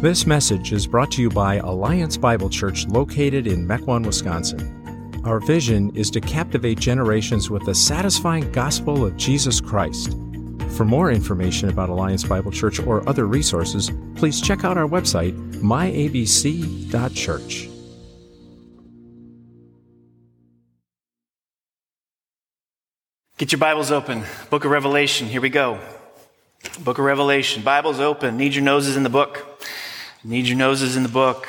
This message is brought to you by Alliance Bible Church located in Mequon, Wisconsin. Our vision is to captivate generations with the satisfying gospel of Jesus Christ. For more information about Alliance Bible Church or other resources, please check out our website, myabc.church. Get your Bibles open. Book of Revelation. Here we go. Book of Revelation. Bibles open. Need your noses in the book. Need your noses in the book.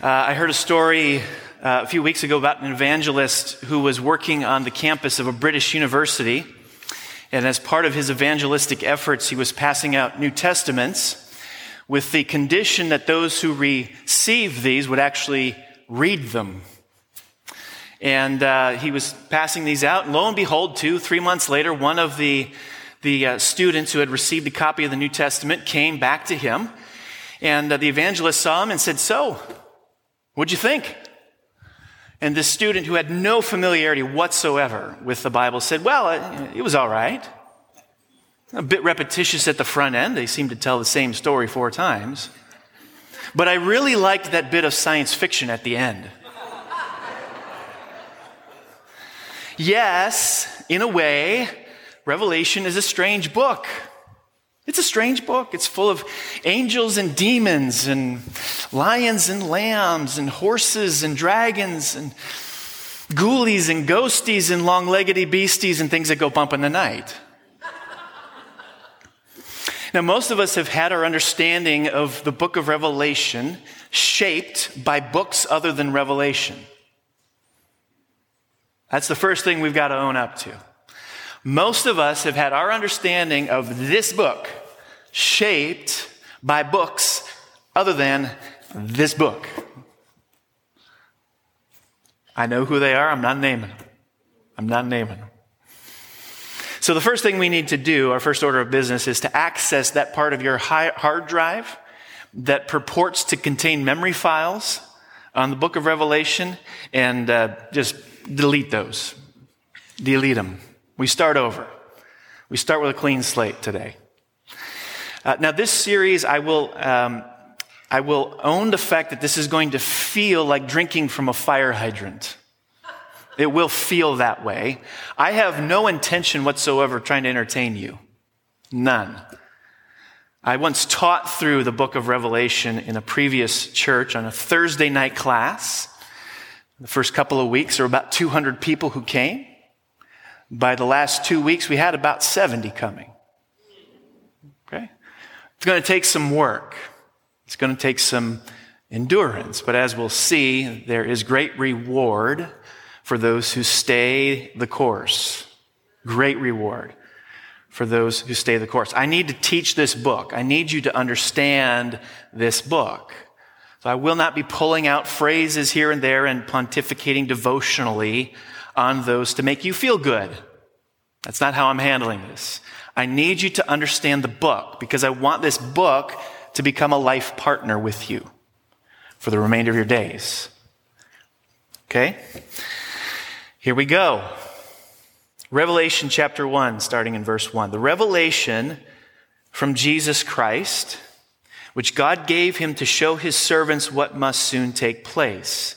Uh, I heard a story uh, a few weeks ago about an evangelist who was working on the campus of a British university. And as part of his evangelistic efforts, he was passing out New Testaments with the condition that those who receive these would actually read them. And uh, he was passing these out, and lo and behold, two, three months later, one of the, the uh, students who had received a copy of the New Testament came back to him. And uh, the evangelist saw him and said, So, what'd you think? And this student who had no familiarity whatsoever with the Bible said, Well, it, it was all right. A bit repetitious at the front end. They seemed to tell the same story four times. But I really liked that bit of science fiction at the end. Yes, in a way, Revelation is a strange book. It's a strange book. It's full of angels and demons and lions and lambs and horses and dragons and ghoulies and ghosties and long leggedy beasties and things that go bump in the night. Now, most of us have had our understanding of the book of Revelation shaped by books other than Revelation. That's the first thing we've got to own up to. Most of us have had our understanding of this book shaped by books other than this book. I know who they are. I'm not naming them. I'm not naming them. So, the first thing we need to do, our first order of business, is to access that part of your hard drive that purports to contain memory files on the book of Revelation and uh, just delete those. Delete them. We start over. We start with a clean slate today. Uh, now, this series, I will, um, I will own the fact that this is going to feel like drinking from a fire hydrant. It will feel that way. I have no intention whatsoever trying to entertain you. None. I once taught through the book of Revelation in a previous church on a Thursday night class. The first couple of weeks, there were about 200 people who came. By the last two weeks, we had about 70 coming. Okay? It's going to take some work. It's going to take some endurance. But as we'll see, there is great reward for those who stay the course. Great reward for those who stay the course. I need to teach this book. I need you to understand this book. So I will not be pulling out phrases here and there and pontificating devotionally on those to make you feel good. That's not how I'm handling this. I need you to understand the book because I want this book to become a life partner with you for the remainder of your days. Okay? Here we go. Revelation chapter 1, starting in verse 1. The revelation from Jesus Christ which God gave him to show his servants what must soon take place.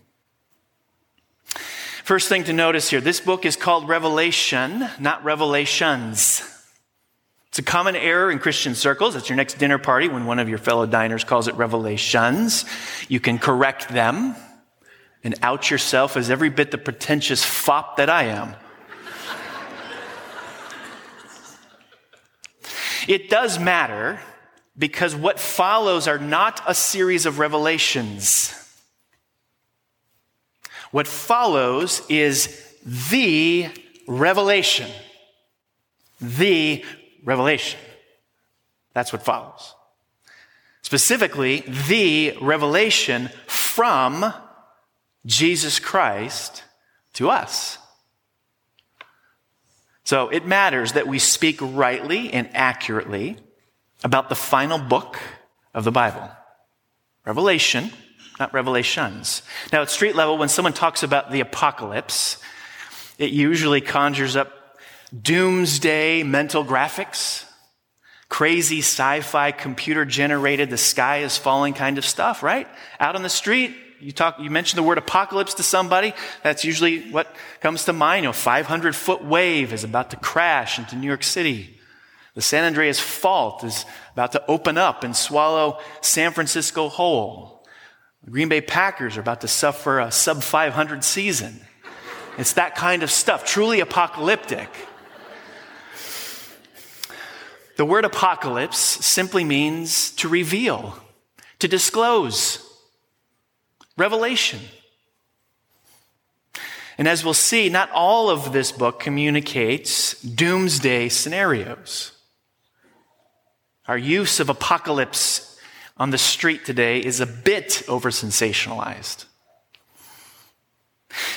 First thing to notice here this book is called Revelation, not Revelations. It's a common error in Christian circles. It's your next dinner party when one of your fellow diners calls it Revelations. You can correct them and out yourself as every bit the pretentious fop that I am. it does matter because what follows are not a series of revelations. What follows is the revelation. The revelation. That's what follows. Specifically, the revelation from Jesus Christ to us. So it matters that we speak rightly and accurately about the final book of the Bible. Revelation, not revelations. Now, at street level, when someone talks about the apocalypse, it usually conjures up doomsday mental graphics, crazy sci fi computer generated, the sky is falling kind of stuff, right? Out on the street, you talk, you mention the word apocalypse to somebody, that's usually what comes to mind. You know, 500 foot wave is about to crash into New York City. The San Andreas Fault is about to open up and swallow San Francisco whole. Green Bay Packers are about to suffer a sub 500 season. It's that kind of stuff, truly apocalyptic. The word apocalypse simply means to reveal, to disclose, revelation. And as we'll see, not all of this book communicates doomsday scenarios. Our use of apocalypse on the street today is a bit over sensationalized.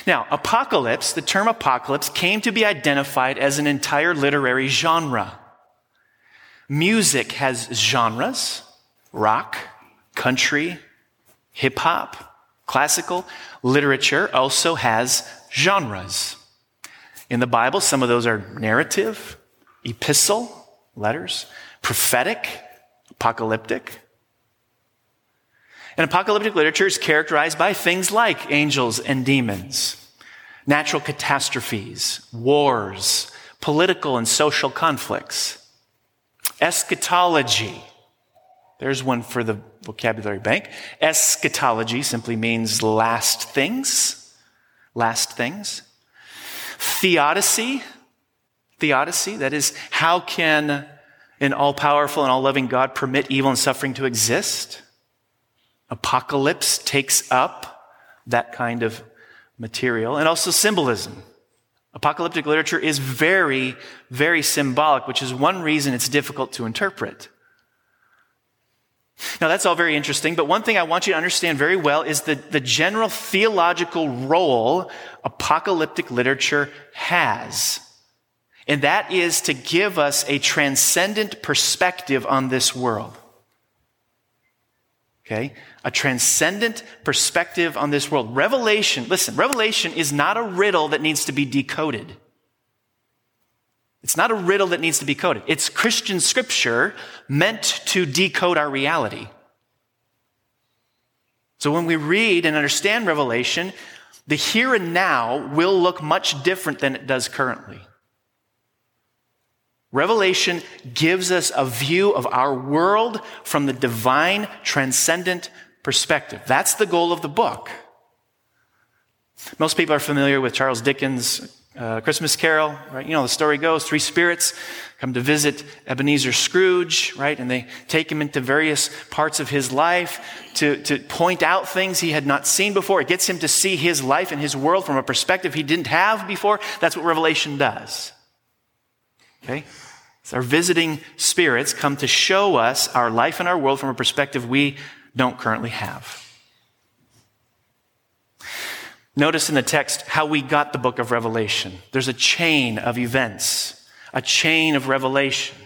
Now, apocalypse, the term apocalypse, came to be identified as an entire literary genre. Music has genres rock, country, hip hop, classical. Literature also has genres. In the Bible, some of those are narrative, epistle, letters, prophetic, apocalyptic. And apocalyptic literature is characterized by things like angels and demons, natural catastrophes, wars, political and social conflicts. Eschatology. There's one for the vocabulary bank. Eschatology simply means last things. Last things. Theodicy. Theodicy, that is, how can an all powerful and all loving God permit evil and suffering to exist? Apocalypse takes up that kind of material. And also symbolism. Apocalyptic literature is very, very symbolic, which is one reason it's difficult to interpret. Now, that's all very interesting, but one thing I want you to understand very well is the, the general theological role apocalyptic literature has. And that is to give us a transcendent perspective on this world. Okay? A transcendent perspective on this world. Revelation, listen, Revelation is not a riddle that needs to be decoded. It's not a riddle that needs to be coded. It's Christian scripture meant to decode our reality. So when we read and understand Revelation, the here and now will look much different than it does currently. Revelation gives us a view of our world from the divine, transcendent perspective. That's the goal of the book. Most people are familiar with Charles Dickens' uh, Christmas Carol, right? You know, the story goes three spirits come to visit Ebenezer Scrooge, right? And they take him into various parts of his life to, to point out things he had not seen before. It gets him to see his life and his world from a perspective he didn't have before. That's what Revelation does. Okay? Our visiting spirits come to show us our life and our world from a perspective we don't currently have. Notice in the text how we got the book of Revelation. There's a chain of events, a chain of revelation.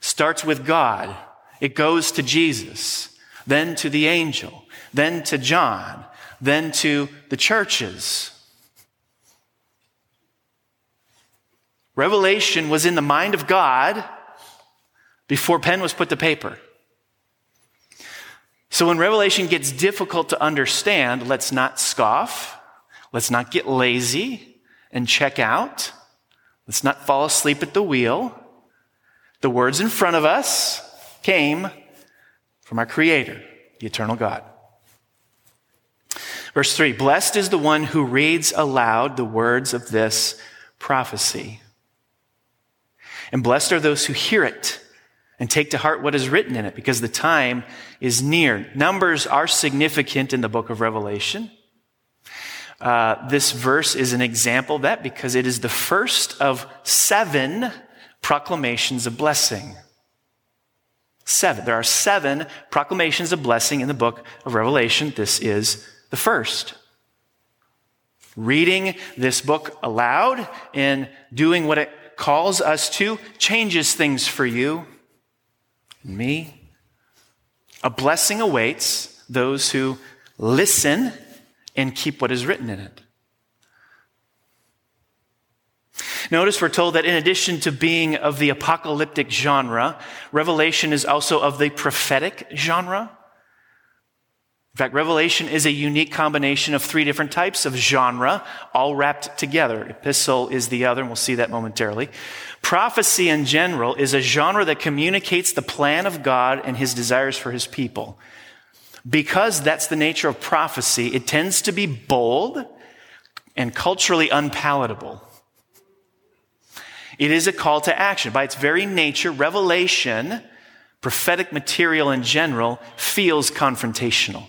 Starts with God, it goes to Jesus, then to the angel, then to John, then to the churches. Revelation was in the mind of God before pen was put to paper. So when Revelation gets difficult to understand, let's not scoff. Let's not get lazy and check out. Let's not fall asleep at the wheel. The words in front of us came from our Creator, the eternal God. Verse 3 Blessed is the one who reads aloud the words of this prophecy. And blessed are those who hear it and take to heart what is written in it, because the time is near. Numbers are significant in the book of Revelation. Uh, this verse is an example of that because it is the first of seven proclamations of blessing. Seven. There are seven proclamations of blessing in the book of Revelation. This is the first. Reading this book aloud and doing what it calls us to changes things for you and me. A blessing awaits those who listen and keep what is written in it. Notice we're told that in addition to being of the apocalyptic genre, Revelation is also of the prophetic genre. In fact, Revelation is a unique combination of three different types of genre, all wrapped together. Epistle is the other, and we'll see that momentarily. Prophecy in general is a genre that communicates the plan of God and his desires for his people. Because that's the nature of prophecy, it tends to be bold and culturally unpalatable. It is a call to action. By its very nature, revelation, prophetic material in general, feels confrontational.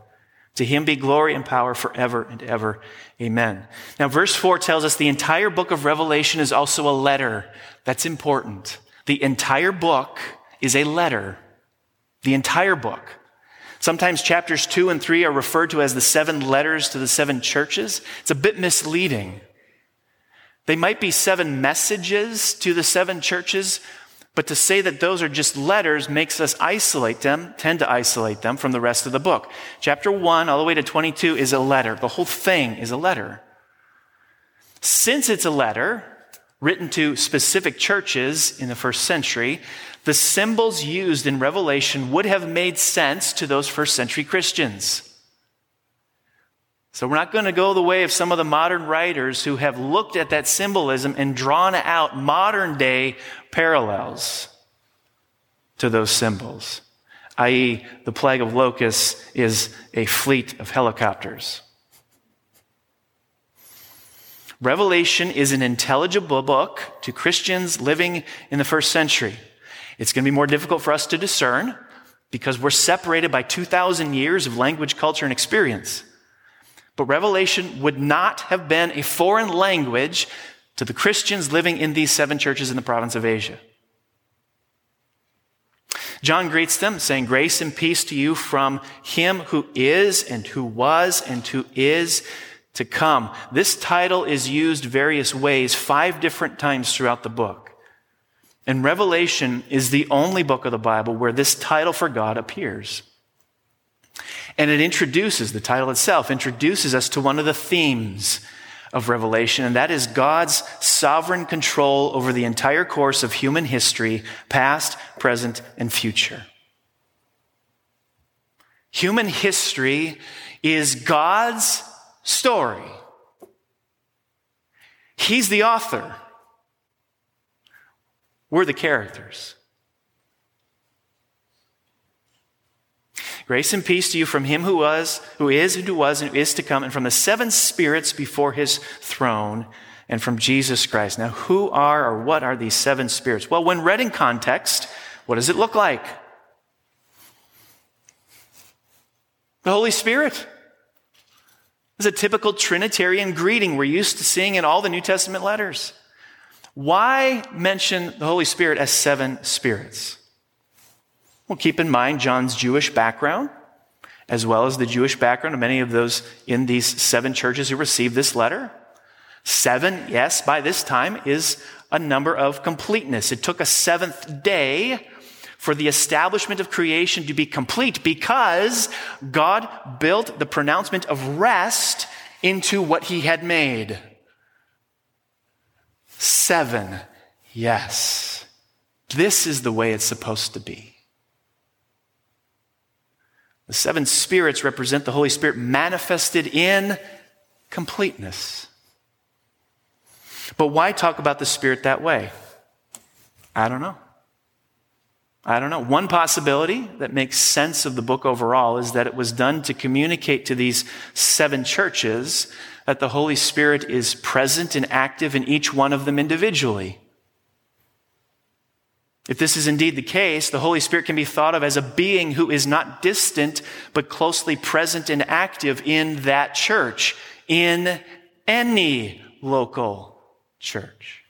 To him be glory and power forever and ever. Amen. Now, verse 4 tells us the entire book of Revelation is also a letter. That's important. The entire book is a letter. The entire book. Sometimes chapters 2 and 3 are referred to as the seven letters to the seven churches. It's a bit misleading. They might be seven messages to the seven churches, but to say that those are just letters makes us isolate them, tend to isolate them from the rest of the book. Chapter 1 all the way to 22 is a letter. The whole thing is a letter. Since it's a letter written to specific churches in the first century, the symbols used in Revelation would have made sense to those first century Christians. So we're not going to go the way of some of the modern writers who have looked at that symbolism and drawn out modern day parallels to those symbols, i.e., the plague of locusts is a fleet of helicopters. Revelation is an intelligible book to Christians living in the first century. It's going to be more difficult for us to discern because we're separated by 2,000 years of language, culture, and experience. But Revelation would not have been a foreign language to the Christians living in these seven churches in the province of Asia. John greets them, saying, Grace and peace to you from him who is, and who was, and who is to come. This title is used various ways, five different times throughout the book. And Revelation is the only book of the Bible where this title for God appears. And it introduces, the title itself introduces us to one of the themes of Revelation, and that is God's sovereign control over the entire course of human history, past, present, and future. Human history is God's story. He's the author. We're the characters. Grace and peace to you from him who was, who is, and who was, and who is to come, and from the seven spirits before his throne, and from Jesus Christ. Now, who are or what are these seven spirits? Well, when read in context, what does it look like? The Holy Spirit. It's a typical Trinitarian greeting we're used to seeing in all the New Testament letters. Why mention the Holy Spirit as seven spirits? Well, keep in mind John's Jewish background, as well as the Jewish background of many of those in these seven churches who received this letter. Seven, yes, by this time is a number of completeness. It took a seventh day for the establishment of creation to be complete because God built the pronouncement of rest into what he had made. Seven, yes. This is the way it's supposed to be. The seven spirits represent the Holy Spirit manifested in completeness. But why talk about the Spirit that way? I don't know. I don't know. One possibility that makes sense of the book overall is that it was done to communicate to these seven churches that the Holy Spirit is present and active in each one of them individually. If this is indeed the case, the Holy Spirit can be thought of as a being who is not distant, but closely present and active in that church, in any local church.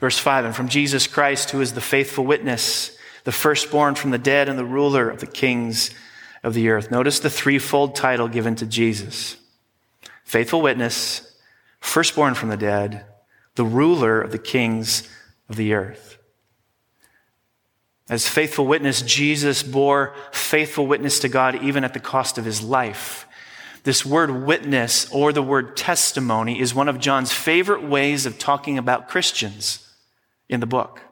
Verse 5 And from Jesus Christ, who is the faithful witness, the firstborn from the dead, and the ruler of the kings of the earth. Notice the threefold title given to Jesus faithful witness, firstborn from the dead, the ruler of the kings of the earth. As faithful witness, Jesus bore faithful witness to God even at the cost of his life. This word witness or the word testimony is one of John's favorite ways of talking about Christians in the book.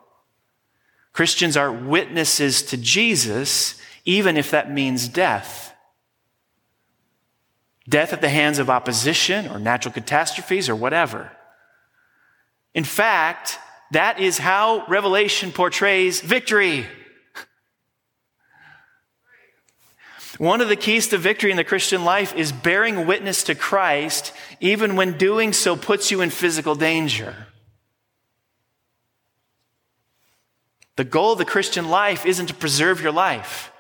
Christians are witnesses to Jesus, even if that means death. Death at the hands of opposition or natural catastrophes or whatever. In fact, that is how Revelation portrays victory. One of the keys to victory in the Christian life is bearing witness to Christ, even when doing so puts you in physical danger. The goal of the Christian life isn't to preserve your life,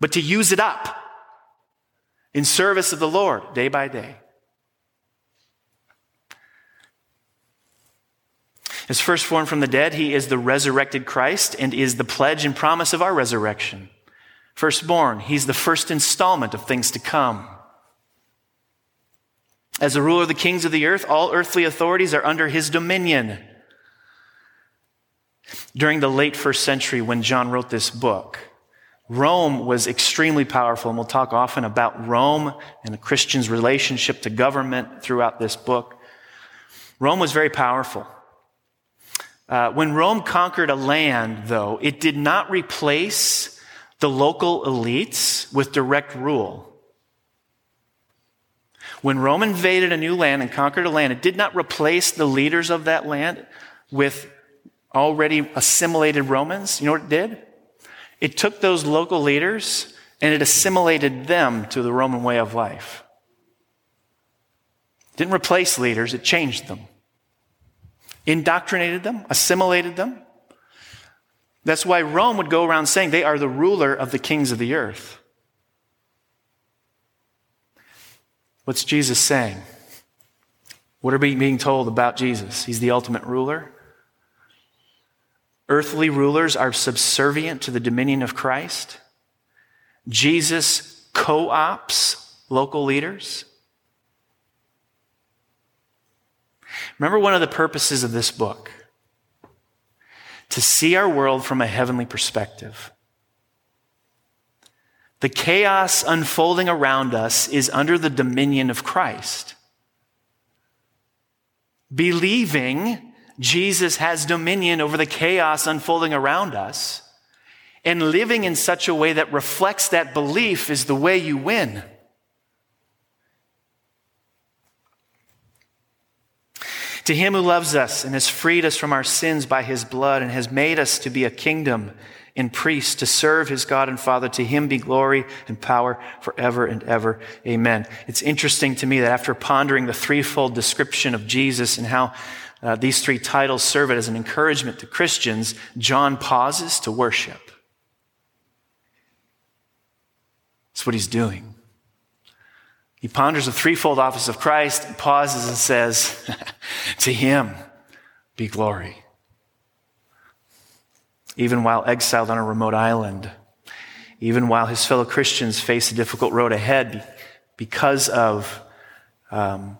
but to use it up in service of the Lord day by day. As firstborn from the dead, he is the resurrected Christ and is the pledge and promise of our resurrection. Firstborn, he's the first installment of things to come. As the ruler of the kings of the earth, all earthly authorities are under his dominion. During the late first century, when John wrote this book, Rome was extremely powerful, and we'll talk often about Rome and a Christian's relationship to government throughout this book. Rome was very powerful. Uh, when Rome conquered a land, though, it did not replace the local elites with direct rule. When Rome invaded a new land and conquered a land, it did not replace the leaders of that land with already assimilated Romans, you know what it did? It took those local leaders and it assimilated them to the Roman way of life. It didn't replace leaders, it changed them. Indoctrinated them, assimilated them. That's why Rome would go around saying they are the ruler of the kings of the earth. What's Jesus saying? What are we being told about Jesus? He's the ultimate ruler. Earthly rulers are subservient to the dominion of Christ. Jesus co ops local leaders. Remember one of the purposes of this book to see our world from a heavenly perspective. The chaos unfolding around us is under the dominion of Christ. Believing Jesus has dominion over the chaos unfolding around us. And living in such a way that reflects that belief is the way you win. To him who loves us and has freed us from our sins by his blood and has made us to be a kingdom and priests to serve his God and Father, to him be glory and power forever and ever. Amen. It's interesting to me that after pondering the threefold description of Jesus and how uh, these three titles serve it as an encouragement to Christians, John pauses to worship. That's what he's doing. He ponders the threefold office of Christ pauses and says, To him be glory. Even while exiled on a remote island, even while his fellow Christians face a difficult road ahead because of um,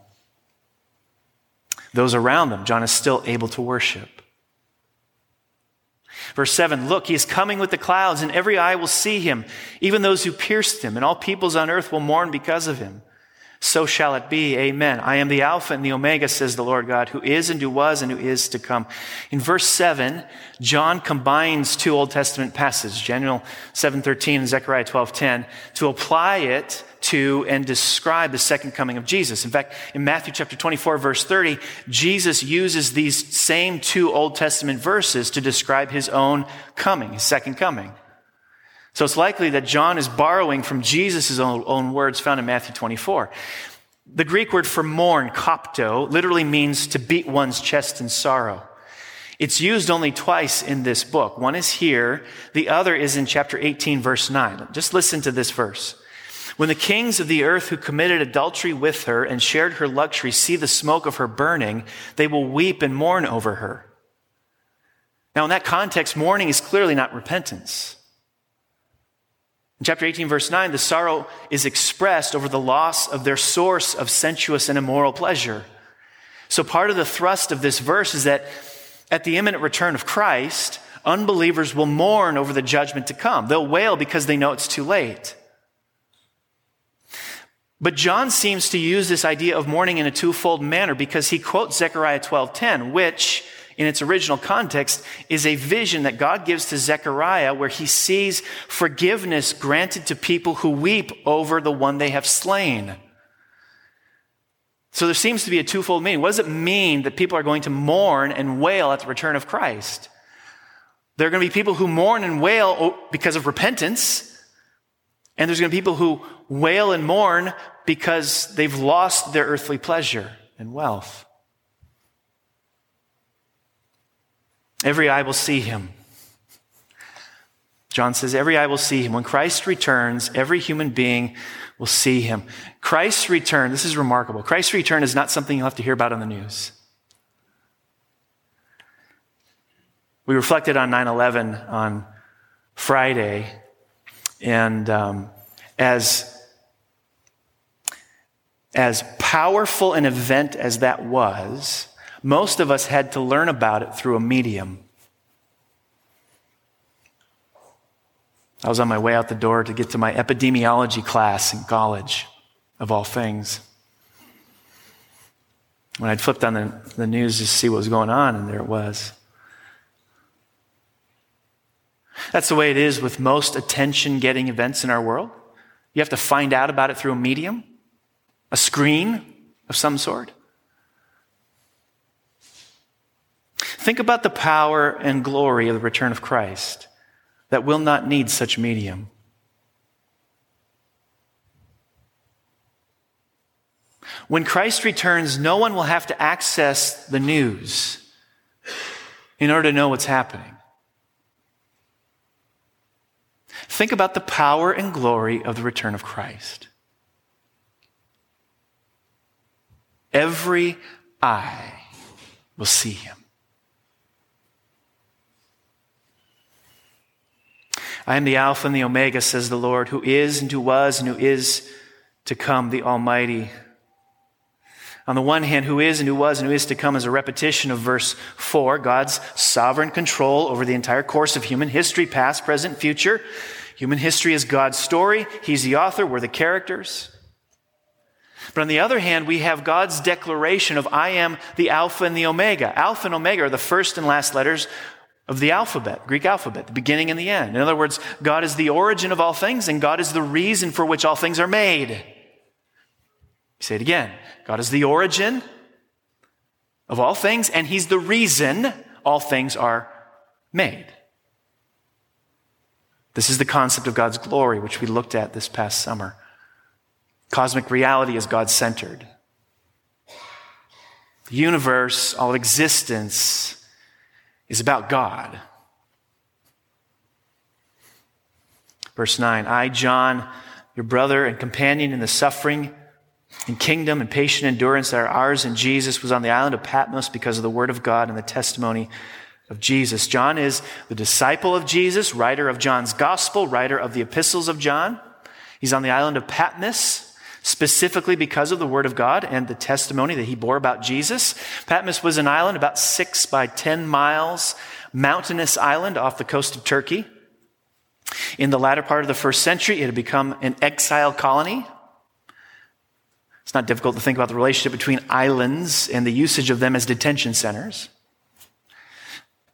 those around them, John is still able to worship. Verse 7 Look, he is coming with the clouds, and every eye will see him, even those who pierced him, and all peoples on earth will mourn because of him. So shall it be. Amen. I am the Alpha and the Omega, says the Lord God, who is and who was and who is to come. In verse 7, John combines two Old Testament passages, Daniel 7.13 and Zechariah 12.10, to apply it to and describe the second coming of Jesus. In fact, in Matthew chapter 24, verse 30, Jesus uses these same two Old Testament verses to describe his own coming, his second coming. So it's likely that John is borrowing from Jesus' own, own, words found in Matthew 24. The Greek word for mourn, kopto, literally means to beat one's chest in sorrow. It's used only twice in this book. One is here, the other is in chapter 18, verse 9. Just listen to this verse. When the kings of the earth who committed adultery with her and shared her luxury see the smoke of her burning, they will weep and mourn over her. Now, in that context, mourning is clearly not repentance. In chapter 18, verse 9, the sorrow is expressed over the loss of their source of sensuous and immoral pleasure. So part of the thrust of this verse is that at the imminent return of Christ, unbelievers will mourn over the judgment to come. They'll wail because they know it's too late. But John seems to use this idea of mourning in a twofold manner because he quotes Zechariah 12:10, which in its original context, is a vision that God gives to Zechariah where he sees forgiveness granted to people who weep over the one they have slain. So there seems to be a twofold meaning. What does it mean that people are going to mourn and wail at the return of Christ? There are going to be people who mourn and wail because of repentance, and there's going to be people who wail and mourn because they've lost their earthly pleasure and wealth. Every eye will see him. John says, Every eye will see him. When Christ returns, every human being will see him. Christ's return, this is remarkable. Christ's return is not something you'll have to hear about on the news. We reflected on 9 11 on Friday, and um, as, as powerful an event as that was, most of us had to learn about it through a medium. I was on my way out the door to get to my epidemiology class in college, of all things. When I'd flipped on the, the news to see what was going on, and there it was. That's the way it is with most attention getting events in our world. You have to find out about it through a medium, a screen of some sort. Think about the power and glory of the return of Christ that will not need such medium. When Christ returns, no one will have to access the news in order to know what's happening. Think about the power and glory of the return of Christ. Every eye will see him. I am the Alpha and the Omega, says the Lord, who is and who was and who is to come, the Almighty. On the one hand, who is and who was and who is to come is a repetition of verse 4, God's sovereign control over the entire course of human history, past, present, future. Human history is God's story. He's the author, we're the characters. But on the other hand, we have God's declaration of I am the Alpha and the Omega. Alpha and Omega are the first and last letters of the alphabet, Greek alphabet, the beginning and the end. In other words, God is the origin of all things and God is the reason for which all things are made. Say it again. God is the origin of all things and He's the reason all things are made. This is the concept of God's glory, which we looked at this past summer. Cosmic reality is God centered. The universe, all existence, is about God. Verse 9 I, John, your brother and companion in the suffering and kingdom and patient endurance that are ours in Jesus, was on the island of Patmos because of the word of God and the testimony of Jesus. John is the disciple of Jesus, writer of John's gospel, writer of the epistles of John. He's on the island of Patmos specifically because of the Word of God and the testimony that he bore about Jesus. Patmos was an island about six by 10 miles, mountainous island off the coast of Turkey. In the latter part of the first century, it had become an exile colony. It's not difficult to think about the relationship between islands and the usage of them as detention centers.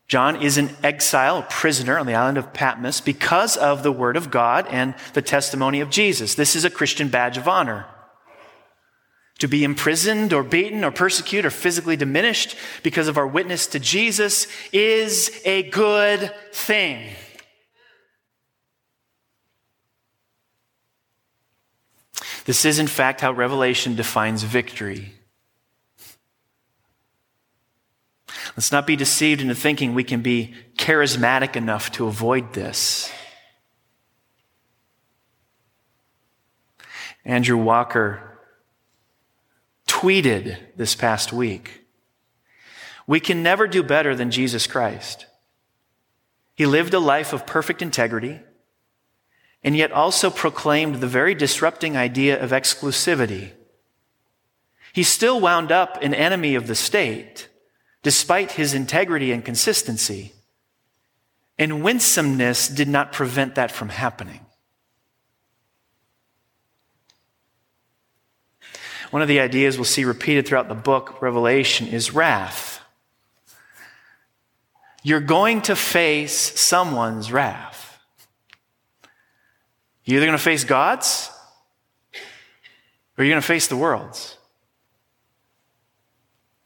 John is an exile, a prisoner on the island of Patmos because of the word of God and the testimony of Jesus. This is a Christian badge of honor. To be imprisoned or beaten or persecuted or physically diminished because of our witness to Jesus is a good thing. This is, in fact, how Revelation defines victory. Let's not be deceived into thinking we can be charismatic enough to avoid this. Andrew Walker tweeted this past week We can never do better than Jesus Christ. He lived a life of perfect integrity and yet also proclaimed the very disrupting idea of exclusivity. He still wound up an enemy of the state despite his integrity and consistency. And winsomeness did not prevent that from happening. One of the ideas we'll see repeated throughout the book, Revelation, is wrath. You're going to face someone's wrath. You're either going to face God's or you're going to face the world's.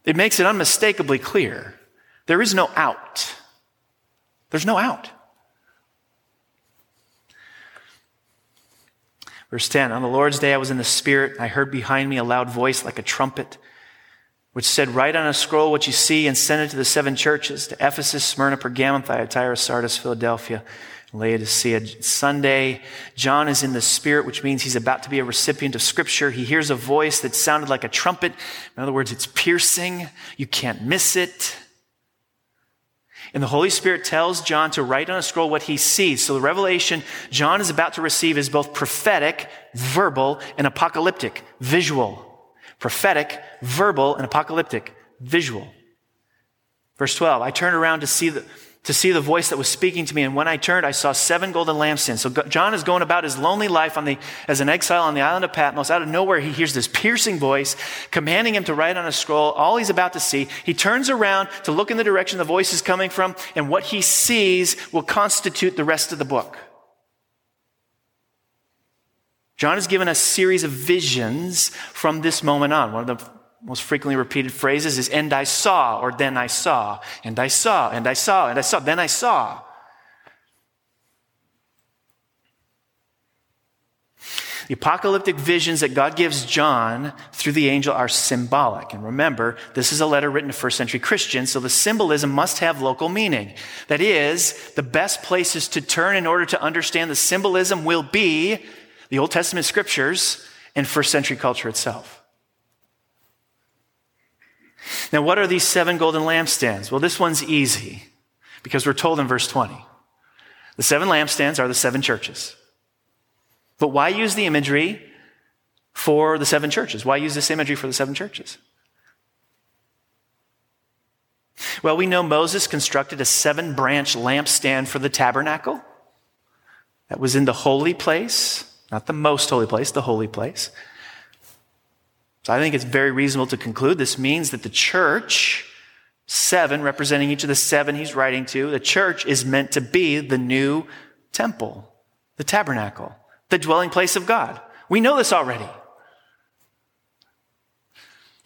It makes it unmistakably clear there is no out. There's no out. Verse 10 On the Lord's day I was in the Spirit, and I heard behind me a loud voice like a trumpet, which said, Write on a scroll what you see and send it to the seven churches to Ephesus, Smyrna, Pergamum, Thyatira, Sardis, Philadelphia. Laodicea. Sunday, John is in the Spirit, which means he's about to be a recipient of Scripture. He hears a voice that sounded like a trumpet. In other words, it's piercing. You can't miss it. And the Holy Spirit tells John to write on a scroll what he sees. So the revelation John is about to receive is both prophetic, verbal, and apocalyptic, visual. Prophetic, verbal, and apocalyptic, visual. Verse 12, I turned around to see the, to see the voice that was speaking to me. And when I turned, I saw seven golden lampstands. So John is going about his lonely life on the, as an exile on the island of Patmos. Out of nowhere, he hears this piercing voice commanding him to write on a scroll all he's about to see. He turns around to look in the direction the voice is coming from, and what he sees will constitute the rest of the book. John is given a series of visions from this moment on. One of the most frequently repeated phrases is, and I saw, or then I saw, and I saw, and I saw, and I saw, then I saw. The apocalyptic visions that God gives John through the angel are symbolic. And remember, this is a letter written to first century Christians, so the symbolism must have local meaning. That is, the best places to turn in order to understand the symbolism will be the Old Testament scriptures and first century culture itself. Now, what are these seven golden lampstands? Well, this one's easy because we're told in verse 20. The seven lampstands are the seven churches. But why use the imagery for the seven churches? Why use this imagery for the seven churches? Well, we know Moses constructed a seven branch lampstand for the tabernacle. That was in the holy place, not the most holy place, the holy place. So I think it's very reasonable to conclude this means that the church, seven, representing each of the seven he's writing to, the church is meant to be the new temple, the tabernacle, the dwelling place of God. We know this already.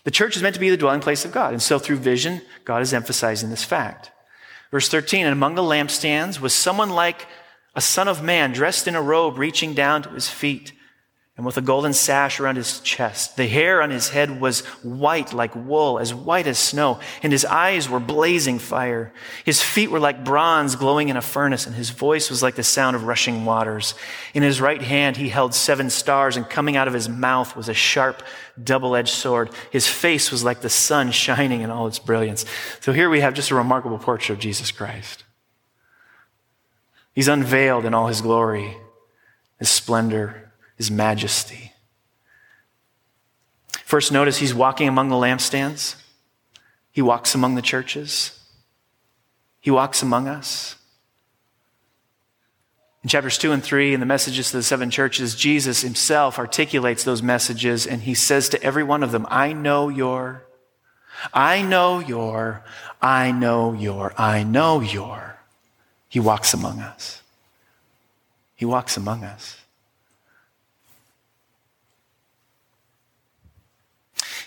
The church is meant to be the dwelling place of God. And so through vision, God is emphasizing this fact. Verse 13, and among the lampstands was someone like a son of man dressed in a robe reaching down to his feet and with a golden sash around his chest. The hair on his head was white like wool, as white as snow, and his eyes were blazing fire. His feet were like bronze glowing in a furnace, and his voice was like the sound of rushing waters. In his right hand he held seven stars, and coming out of his mouth was a sharp, double-edged sword. His face was like the sun shining in all its brilliance. So here we have just a remarkable portrait of Jesus Christ. He's unveiled in all his glory, his splendor, his majesty. First, notice he's walking among the lampstands. He walks among the churches. He walks among us. In chapters 2 and 3, in the messages to the seven churches, Jesus himself articulates those messages and he says to every one of them, I know your, I know your, I know your, I know your. He walks among us. He walks among us.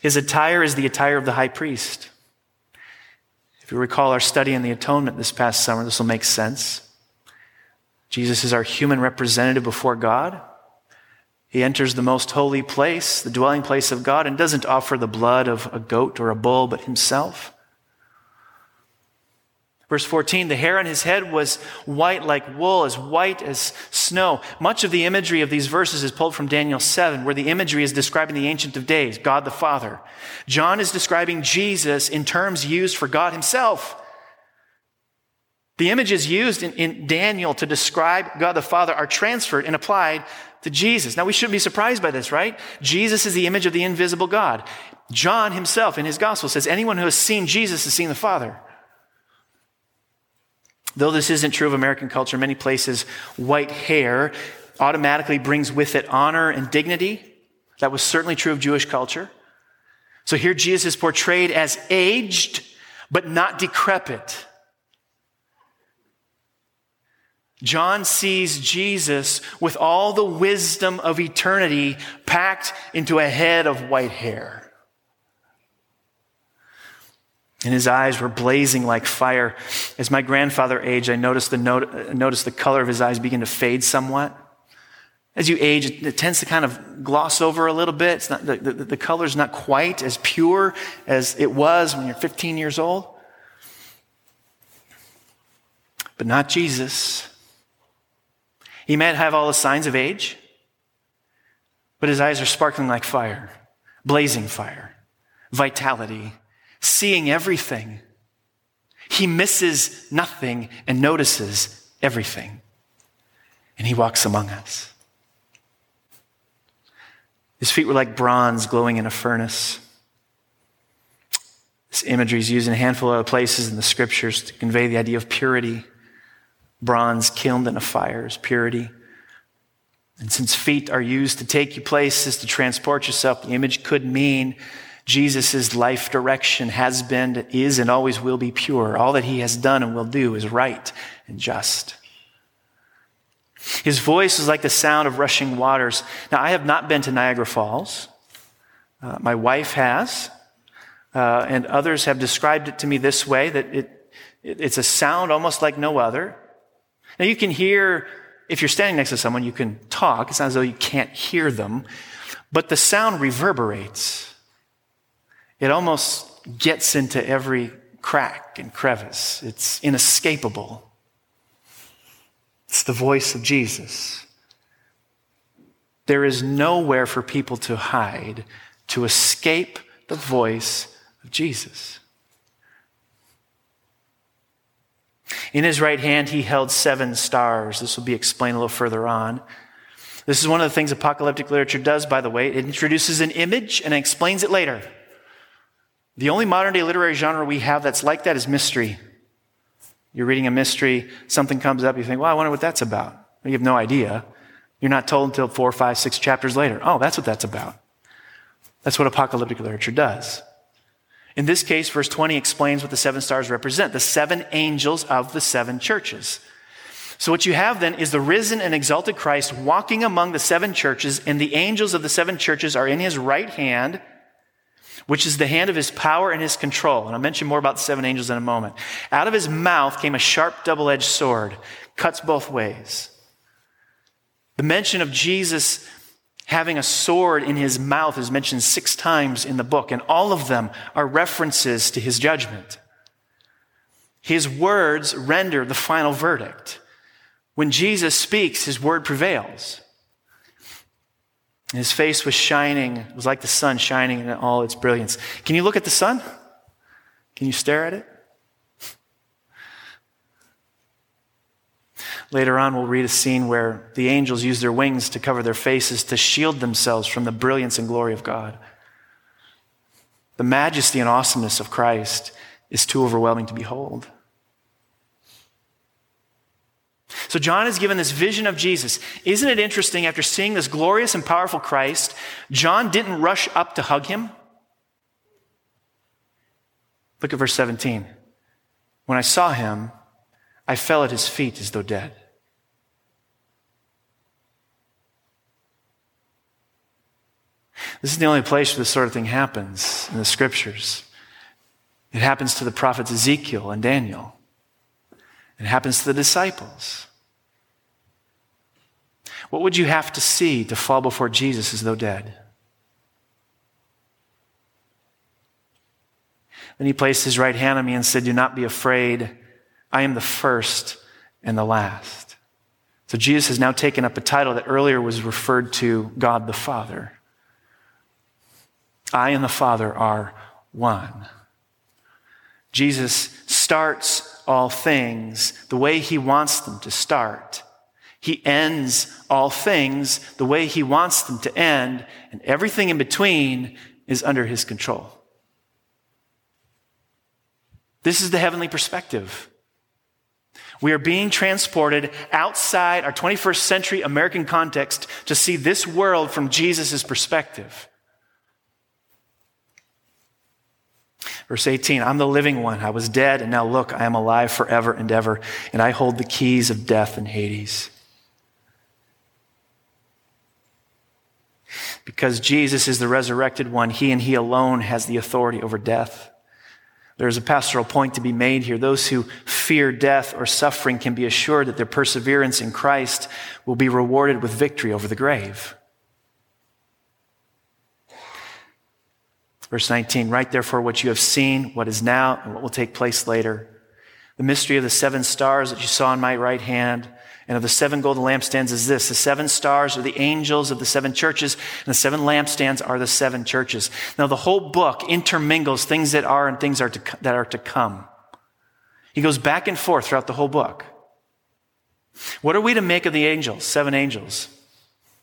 His attire is the attire of the high priest. If you recall our study in the atonement this past summer, this will make sense. Jesus is our human representative before God. He enters the most holy place, the dwelling place of God, and doesn't offer the blood of a goat or a bull, but himself. Verse 14, the hair on his head was white like wool, as white as snow. Much of the imagery of these verses is pulled from Daniel 7, where the imagery is describing the Ancient of Days, God the Father. John is describing Jesus in terms used for God himself. The images used in, in Daniel to describe God the Father are transferred and applied to Jesus. Now we shouldn't be surprised by this, right? Jesus is the image of the invisible God. John himself in his gospel says, anyone who has seen Jesus has seen the Father. Though this isn't true of American culture, many places, white hair automatically brings with it honor and dignity. That was certainly true of Jewish culture. So here Jesus is portrayed as aged, but not decrepit. John sees Jesus with all the wisdom of eternity packed into a head of white hair and his eyes were blazing like fire. As my grandfather aged, I noticed the, not- noticed the color of his eyes begin to fade somewhat. As you age, it tends to kind of gloss over a little bit. It's not, the, the, the color's not quite as pure as it was when you're 15 years old. But not Jesus. He might have all the signs of age, but his eyes are sparkling like fire, blazing fire, vitality, seeing everything. He misses nothing and notices everything. And he walks among us. His feet were like bronze glowing in a furnace. This imagery is used in a handful of places in the scriptures to convey the idea of purity. Bronze kilned in a fire is purity. And since feet are used to take you places, to transport yourself, the image could mean Jesus' life direction has been, is, and always will be pure. All that he has done and will do is right and just. His voice is like the sound of rushing waters. Now, I have not been to Niagara Falls. Uh, my wife has, uh, and others have described it to me this way that it, it, it's a sound almost like no other. Now, you can hear, if you're standing next to someone, you can talk. It's not as though you can't hear them, but the sound reverberates. It almost gets into every crack and crevice. It's inescapable. It's the voice of Jesus. There is nowhere for people to hide to escape the voice of Jesus. In his right hand, he held seven stars. This will be explained a little further on. This is one of the things apocalyptic literature does, by the way. It introduces an image and explains it later. The only modern day literary genre we have that's like that is mystery. You're reading a mystery, something comes up, you think, well, I wonder what that's about. You have no idea. You're not told until four, five, six chapters later. Oh, that's what that's about. That's what apocalyptic literature does. In this case, verse 20 explains what the seven stars represent the seven angels of the seven churches. So, what you have then is the risen and exalted Christ walking among the seven churches, and the angels of the seven churches are in his right hand which is the hand of his power and his control. And I'll mention more about the seven angels in a moment. Out of his mouth came a sharp double edged sword, cuts both ways. The mention of Jesus having a sword in his mouth is mentioned six times in the book, and all of them are references to his judgment. His words render the final verdict. When Jesus speaks, his word prevails. His face was shining. It was like the sun shining in all its brilliance. Can you look at the sun? Can you stare at it? Later on, we'll read a scene where the angels use their wings to cover their faces to shield themselves from the brilliance and glory of God. The majesty and awesomeness of Christ is too overwhelming to behold. So, John is given this vision of Jesus. Isn't it interesting, after seeing this glorious and powerful Christ, John didn't rush up to hug him? Look at verse 17. When I saw him, I fell at his feet as though dead. This is the only place where this sort of thing happens in the scriptures. It happens to the prophets Ezekiel and Daniel. It happens to the disciples. What would you have to see to fall before Jesus as though dead? Then he placed his right hand on me and said, Do not be afraid. I am the first and the last. So Jesus has now taken up a title that earlier was referred to God the Father. I and the Father are one. Jesus starts all things the way he wants them to start. He ends all things the way he wants them to end, and everything in between is under his control. This is the heavenly perspective. We are being transported outside our 21st century American context to see this world from Jesus' perspective. Verse 18, I'm the living one. I was dead, and now look, I am alive forever and ever, and I hold the keys of death and Hades. Because Jesus is the resurrected one, he and he alone has the authority over death. There's a pastoral point to be made here. Those who fear death or suffering can be assured that their perseverance in Christ will be rewarded with victory over the grave. Verse 19, write therefore what you have seen, what is now, and what will take place later. The mystery of the seven stars that you saw in my right hand and of the seven golden lampstands is this. The seven stars are the angels of the seven churches, and the seven lampstands are the seven churches. Now, the whole book intermingles things that are and things are to, that are to come. He goes back and forth throughout the whole book. What are we to make of the angels, seven angels?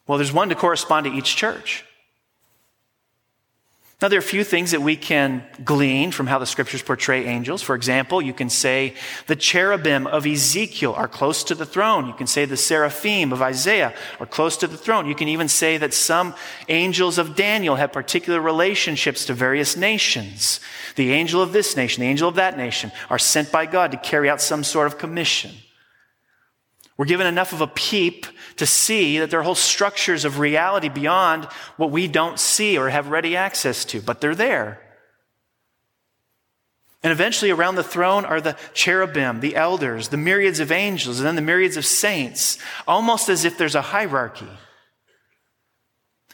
Well, there's one to correspond to each church. Now, there are a few things that we can glean from how the scriptures portray angels. For example, you can say the cherubim of Ezekiel are close to the throne. You can say the seraphim of Isaiah are close to the throne. You can even say that some angels of Daniel have particular relationships to various nations. The angel of this nation, the angel of that nation are sent by God to carry out some sort of commission. We're given enough of a peep to see that there are whole structures of reality beyond what we don't see or have ready access to, but they're there. And eventually, around the throne are the cherubim, the elders, the myriads of angels, and then the myriads of saints, almost as if there's a hierarchy.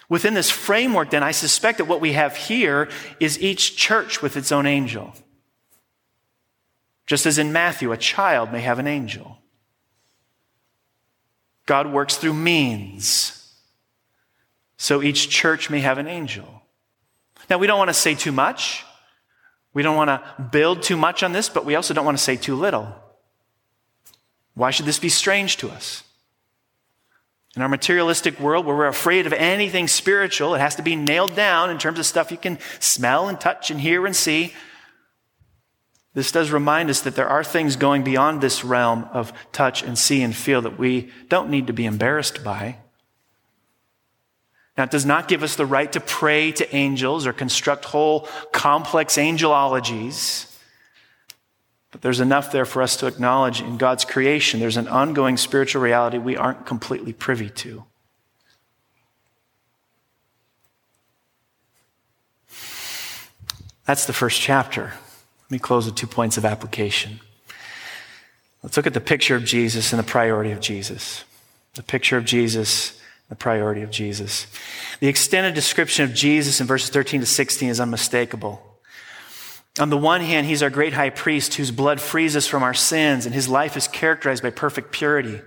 Within this framework, then, I suspect that what we have here is each church with its own angel. Just as in Matthew, a child may have an angel. God works through means. So each church may have an angel. Now, we don't want to say too much. We don't want to build too much on this, but we also don't want to say too little. Why should this be strange to us? In our materialistic world where we're afraid of anything spiritual, it has to be nailed down in terms of stuff you can smell and touch and hear and see. This does remind us that there are things going beyond this realm of touch and see and feel that we don't need to be embarrassed by. Now, it does not give us the right to pray to angels or construct whole complex angelologies. But there's enough there for us to acknowledge in God's creation there's an ongoing spiritual reality we aren't completely privy to. That's the first chapter. Me close with two points of application. Let's look at the picture of Jesus and the priority of Jesus. The picture of Jesus, the priority of Jesus. The extended description of Jesus in verses 13 to 16 is unmistakable. On the one hand, he's our great high priest whose blood frees us from our sins, and his life is characterized by perfect purity.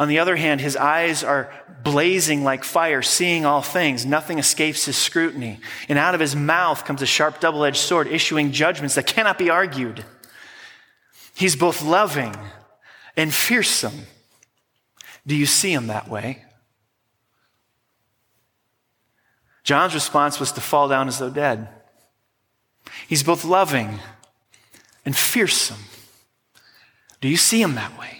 On the other hand, his eyes are blazing like fire, seeing all things. Nothing escapes his scrutiny. And out of his mouth comes a sharp double edged sword, issuing judgments that cannot be argued. He's both loving and fearsome. Do you see him that way? John's response was to fall down as though dead. He's both loving and fearsome. Do you see him that way?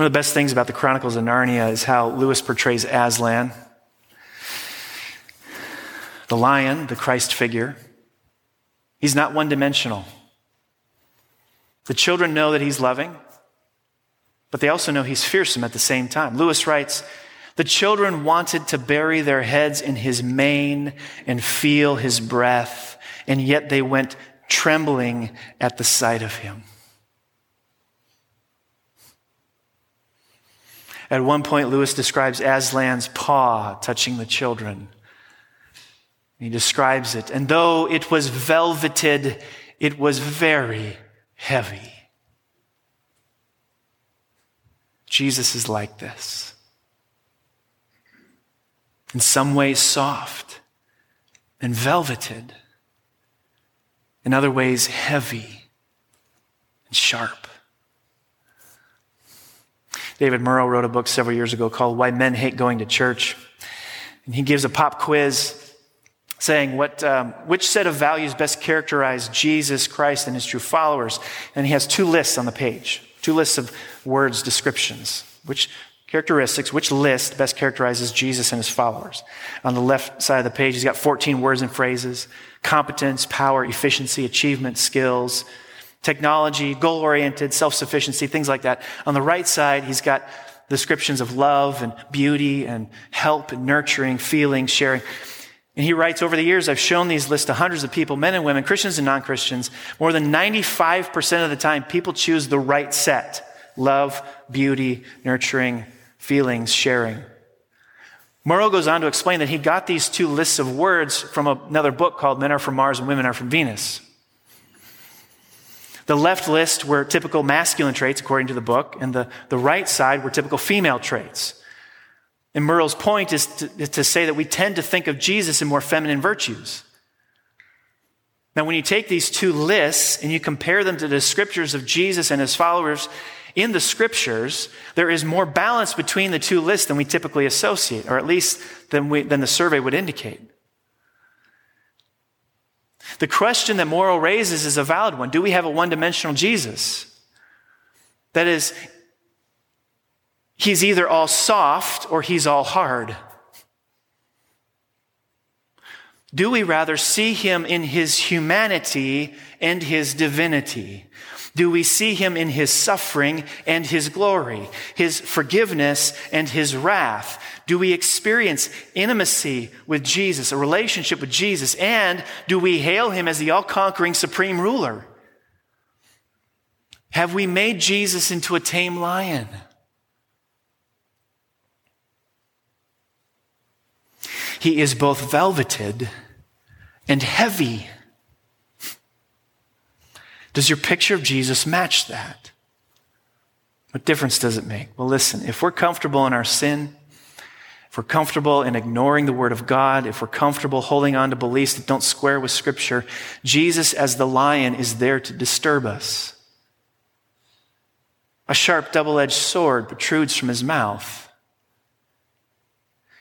One of the best things about the Chronicles of Narnia is how Lewis portrays Aslan, the lion, the Christ figure. He's not one dimensional. The children know that he's loving, but they also know he's fearsome at the same time. Lewis writes, the children wanted to bury their heads in his mane and feel his breath, and yet they went trembling at the sight of him. At one point, Lewis describes Aslan's paw touching the children. He describes it, and though it was velveted, it was very heavy. Jesus is like this. In some ways, soft and velveted. In other ways, heavy and sharp. David Murrow wrote a book several years ago called Why Men Hate Going to Church. And he gives a pop quiz saying what, um, which set of values best characterize Jesus Christ and his true followers. And he has two lists on the page, two lists of words, descriptions. Which characteristics, which list best characterizes Jesus and his followers? On the left side of the page, he's got 14 words and phrases competence, power, efficiency, achievement, skills, technology, goal oriented, self sufficiency, things like that. On the right side, he's got descriptions of love and beauty and help and nurturing, feeling, sharing. And he writes, over the years, I've shown these lists to hundreds of people, men and women, Christians and non Christians. More than 95% of the time, people choose the right set love, beauty, nurturing, feelings, sharing. Murrow goes on to explain that he got these two lists of words from another book called Men Are From Mars and Women Are From Venus. The left list were typical masculine traits, according to the book, and the, the right side were typical female traits. And Murrow's point is to, is to say that we tend to think of Jesus in more feminine virtues. Now, when you take these two lists and you compare them to the scriptures of Jesus and his followers in the scriptures, there is more balance between the two lists than we typically associate, or at least than, we, than the survey would indicate. The question that Murrow raises is a valid one. Do we have a one dimensional Jesus? That is, he's either all soft or he's all hard. Do we rather see him in his humanity and his divinity? Do we see him in his suffering and his glory, his forgiveness and his wrath? Do we experience intimacy with Jesus, a relationship with Jesus? And do we hail him as the all conquering supreme ruler? Have we made Jesus into a tame lion? He is both velveted and heavy. Does your picture of Jesus match that? What difference does it make? Well, listen, if we're comfortable in our sin, if we're comfortable in ignoring the Word of God, if we're comfortable holding on to beliefs that don't square with Scripture, Jesus, as the lion, is there to disturb us. A sharp double edged sword protrudes from his mouth.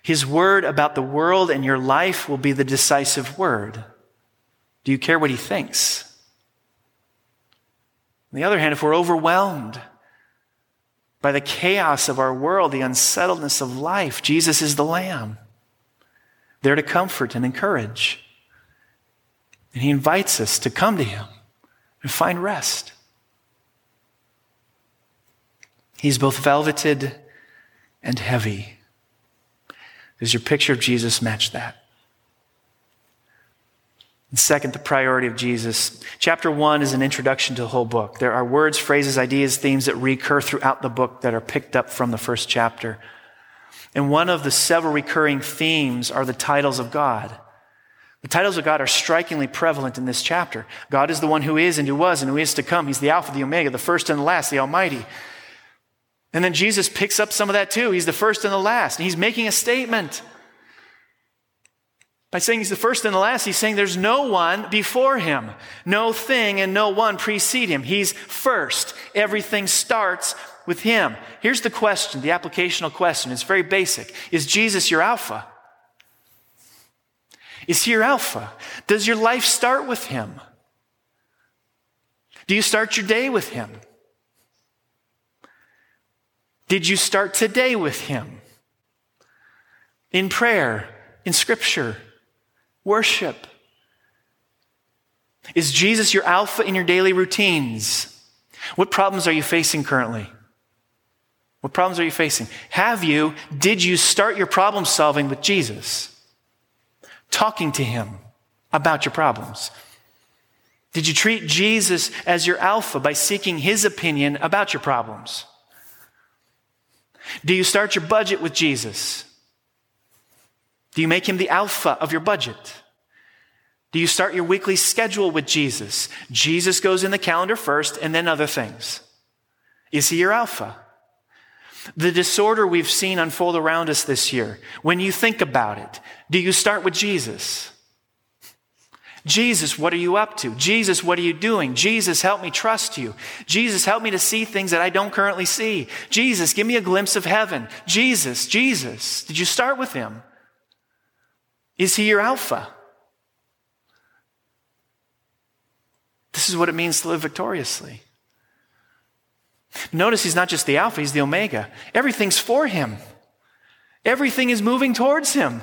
His word about the world and your life will be the decisive word. Do you care what he thinks? On the other hand, if we're overwhelmed by the chaos of our world, the unsettledness of life, Jesus is the Lamb, there to comfort and encourage. And he invites us to come to him and find rest. He's both velveted and heavy. Does your picture of Jesus match that? And second, the priority of Jesus. Chapter one is an introduction to the whole book. There are words, phrases, ideas, themes that recur throughout the book that are picked up from the first chapter. And one of the several recurring themes are the titles of God. The titles of God are strikingly prevalent in this chapter. God is the one who is and who was and who is to come. He's the Alpha, the Omega, the first and the last, the Almighty. And then Jesus picks up some of that too. He's the first and the last. And he's making a statement. By saying he's the first and the last, he's saying there's no one before him. No thing and no one precede him. He's first. Everything starts with him. Here's the question, the applicational question. It's very basic. Is Jesus your Alpha? Is he your Alpha? Does your life start with him? Do you start your day with him? Did you start today with Him? In prayer, in Scripture, worship? Is Jesus your alpha in your daily routines? What problems are you facing currently? What problems are you facing? Have you, did you start your problem solving with Jesus? Talking to Him about your problems? Did you treat Jesus as your alpha by seeking His opinion about your problems? Do you start your budget with Jesus? Do you make him the alpha of your budget? Do you start your weekly schedule with Jesus? Jesus goes in the calendar first and then other things. Is he your alpha? The disorder we've seen unfold around us this year, when you think about it, do you start with Jesus? Jesus, what are you up to? Jesus, what are you doing? Jesus, help me trust you. Jesus, help me to see things that I don't currently see. Jesus, give me a glimpse of heaven. Jesus, Jesus. Did you start with him? Is he your alpha? This is what it means to live victoriously. Notice he's not just the alpha, he's the omega. Everything's for him. Everything is moving towards him.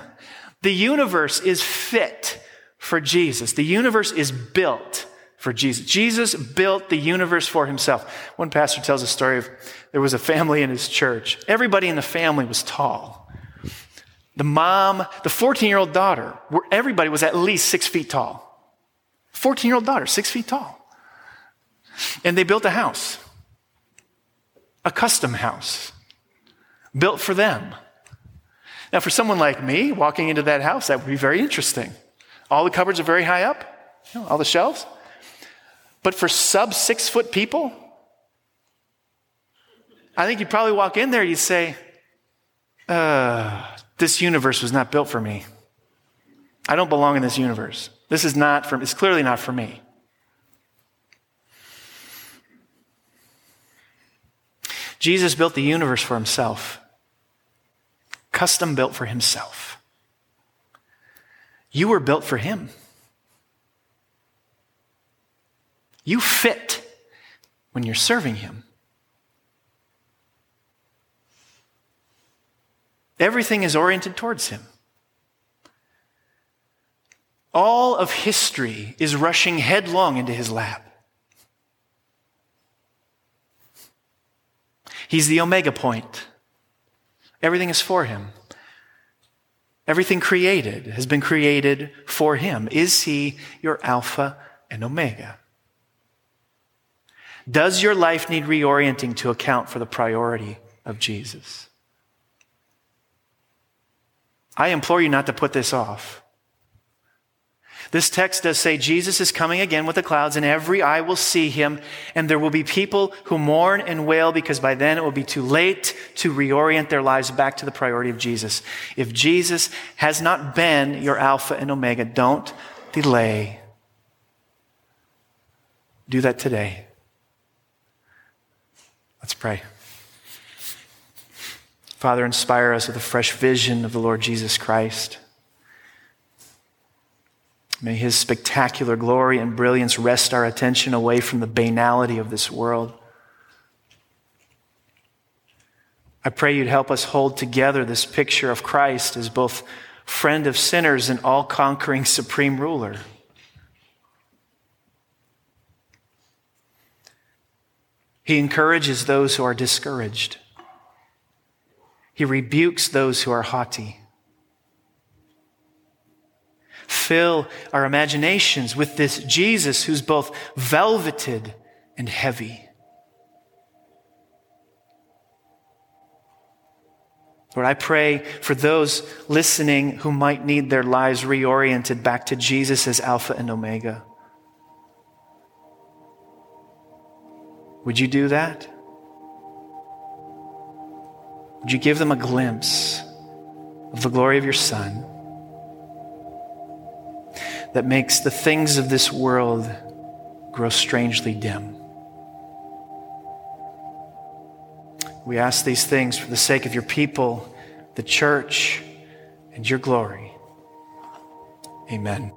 The universe is fit for Jesus. The universe is built for Jesus. Jesus built the universe for himself. One pastor tells a story of there was a family in his church. Everybody in the family was tall. The mom, the 14 year old daughter, where everybody was at least six feet tall. 14 year old daughter, six feet tall. And they built a house, a custom house, built for them. Now, for someone like me, walking into that house, that would be very interesting. All the cupboards are very high up, you know, all the shelves. But for sub six foot people, I think you'd probably walk in there, you'd say, uh, this universe was not built for me. I don't belong in this universe. This is not for, it's clearly not for me. Jesus built the universe for himself, custom built for himself. You were built for Him. You fit when you're serving Him. Everything is oriented towards Him. All of history is rushing headlong into His lap. He's the omega point. Everything is for Him. Everything created has been created for him. Is he your Alpha and Omega? Does your life need reorienting to account for the priority of Jesus? I implore you not to put this off. This text does say Jesus is coming again with the clouds, and every eye will see him, and there will be people who mourn and wail because by then it will be too late to reorient their lives back to the priority of Jesus. If Jesus has not been your Alpha and Omega, don't delay. Do that today. Let's pray. Father, inspire us with a fresh vision of the Lord Jesus Christ. May his spectacular glory and brilliance wrest our attention away from the banality of this world. I pray you'd help us hold together this picture of Christ as both friend of sinners and all conquering supreme ruler. He encourages those who are discouraged. He rebukes those who are haughty fill our imaginations with this Jesus who's both velveted and heavy. Lord, I pray for those listening who might need their lives reoriented back to Jesus as Alpha and Omega. Would you do that? Would you give them a glimpse of the glory of your Son? that makes the things of this world grow strangely dim. We ask these things for the sake of your people, the church, and your glory. Amen.